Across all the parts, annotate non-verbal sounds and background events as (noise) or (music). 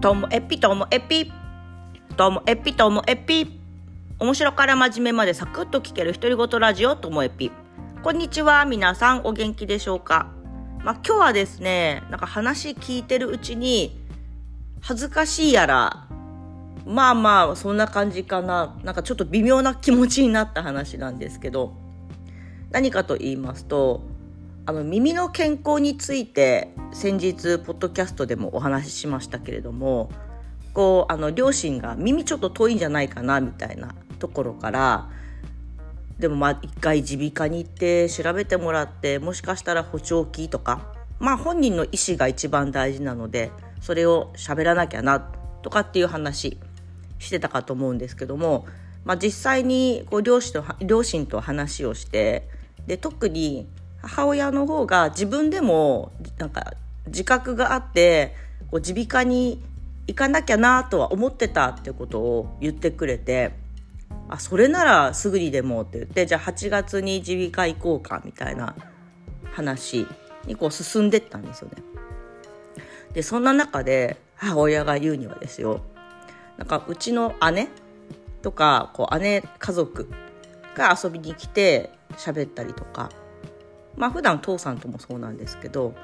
ともえぴともえぴともえぴともえぴ面白から真面目までサクッと聞ける独り言ラジオともえぴこんにちは皆さん。お元気でしょうか？まあ、今日はですねなんか話聞いてるうちに恥ずかしいやらまあまあそんな感じかな。なんかちょっと微妙な気持ちになった話なんですけど。何かと言いますとあの耳の健康について先日ポッドキャストでもお話ししましたけれどもこうあの両親が耳ちょっと遠いんじゃないかなみたいなところからでもまあ一回耳鼻科に行って調べてもらってもしかしたら補聴器とかまあ本人の意思が一番大事なのでそれを喋らなきゃなとかっていう話してたかと思うんですけども、まあ、実際にこう両親と両親と話をしてで特に母親の方が自分でもなんか自覚があって耳鼻科に行かなきゃなとは思ってたってことを言ってくれてあそれならすぐにでもって言ってじゃあ8月に耳鼻科行こうかみたいな話にこう進んでったんですよね。でそんな中で母親が言うにはですよなんかうちの姉とかこう姉家族が遊びに来て喋ったりとかまあ普段父さんともそうなんですけど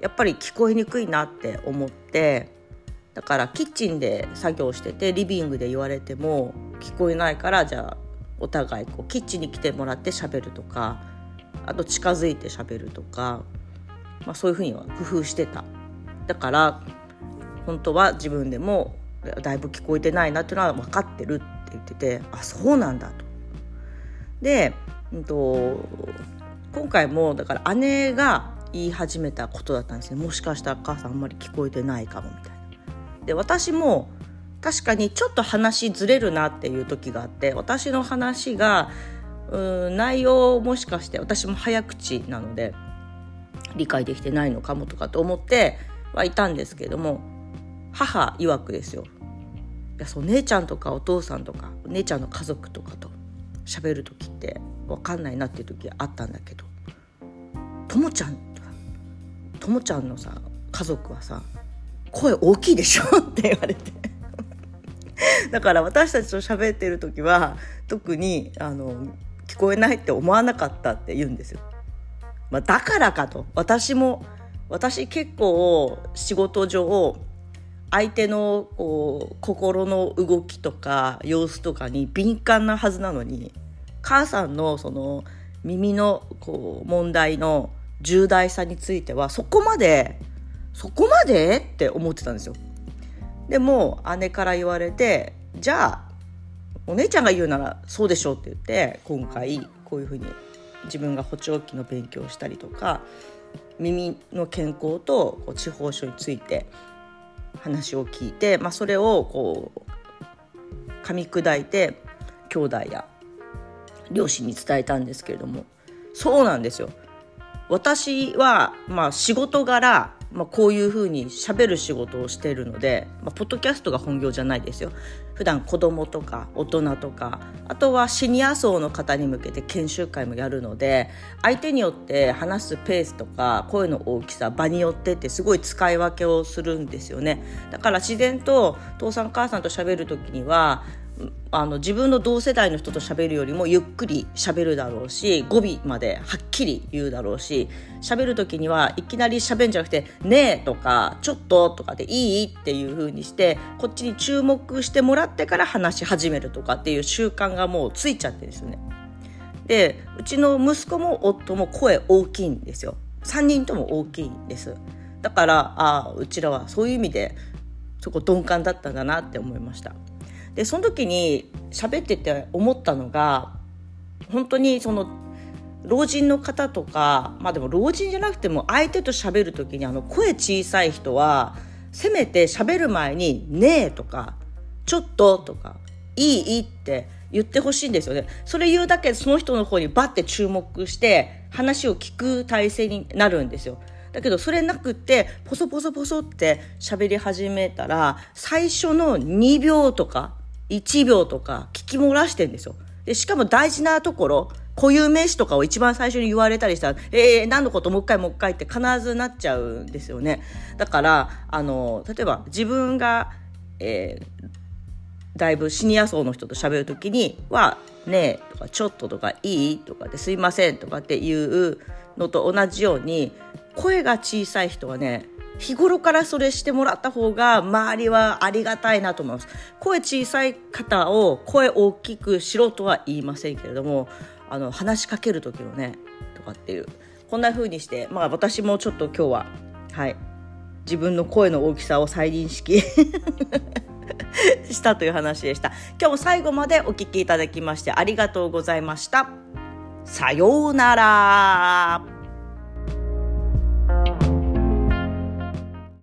やっぱり聞こえにくいなって思ってだからキッチンで作業しててリビングで言われても聞こえないからじゃあお互いこうキッチンに来てもらって喋るとかあと近づいて喋るとか、まあ、そういうふうには工夫してただから本当は自分でもだいぶ聞こえてないなっていうのは分かってるって言っててあそうなんだと。で、うんと今回もだから姉が言い始めたことだったんですねもしかしたら母さんあんまり聞こえてないかもみたいな。で私も確かにちょっと話ずれるなっていう時があって私の話がうん内容もしかして私も早口なので理解できてないのかもとかと思ってはいたんですけども母曰くですよいやそう姉ちゃんとかお父さんとか姉ちゃんの家族とかと喋る時って分かんないなっていう時あったんだけどともちゃんともちゃんのさ家族はさ声大きいでしょって言われて (laughs) だから私たちと喋ってる時は特にあの聞こえないって思わなかったって言うんですよ。まあ、だからかと私も私結構仕事上相手の心の動きとか様子とかに敏感なはずなのに母さんのその耳のこう問題の重大さについてはそこまでそこまで？って思ってたんですよ。でも姉から言われてじゃあお姉ちゃんが言うならそうでしょうって言って今回こういうふうに自分が補聴器の勉強をしたりとか耳の健康と地方書について話を聞いて、まあ、それをこう噛み砕いて兄弟や両親に伝えたんですけれども。そうなんですよ。私はまあ仕事柄まあ、こういうふうにしゃべる仕事をしているので、まあ、ポッドキャストが本業じゃないですよ。普段子供とか大人とかあとはシニア層の方に向けて研修会もやるので相手によって話すペースとか声の大きさ場によってってすごい使い分けをするんですよね。だから自然と父さん母さんと喋る時にはあの自分の同世代の人と喋るよりもゆっくり喋るだろうし語尾まではっきり言うだろうし喋る時にはいきなり喋んじゃなくて「ねえ」とか「ちょっと」とかで「いい?」っていう風にしてこっちに注目してもらってから話し始めるとかっていう習慣がもうついちゃってですね。でうちの息子も夫も声大きいんですよ。3人とも大きいんです。だからああうちらはそういう意味でそこ鈍感だったんだなって思いました。でその時に喋ってて思ったのが本当にその老人の方とかまあでも老人じゃなくても相手と喋る時にあの声小さい人はせめて喋る前に「ねえ」とか「ちょっと」とか「いいいい」って言ってほしいんですよね。それ言うだけでその人の方にバッて注目して話を聞く体制になるんですよ。だけどそれなくってポソポソポソって喋り始めたら最初の2秒とか1秒とか聞き漏らしてんですよ。でしかも大事なところ固有名詞とかを一番最初に言われたりしたら、えー、何のこと？もう一回もう一回って必ずなっちゃうんですよね。だから、あの、例えば自分が、えー、だいぶシニア層の人と喋るときには、ねえとか、ちょっととか、いいとかですいませんとかっていうのと同じように、声が小さい人はね、日頃からそれしてもらった方が周りはありがたいなと思います。声小さい方を声大きくしろとは言いませんけれども、あの、話しかける時のね、とかっていう、こんな風にして、まあ私もちょっと今日は、はい、自分の声の大きさを再認識 (laughs) したという話でした。今日も最後までお聞きいただきましてありがとうございました。さようなら。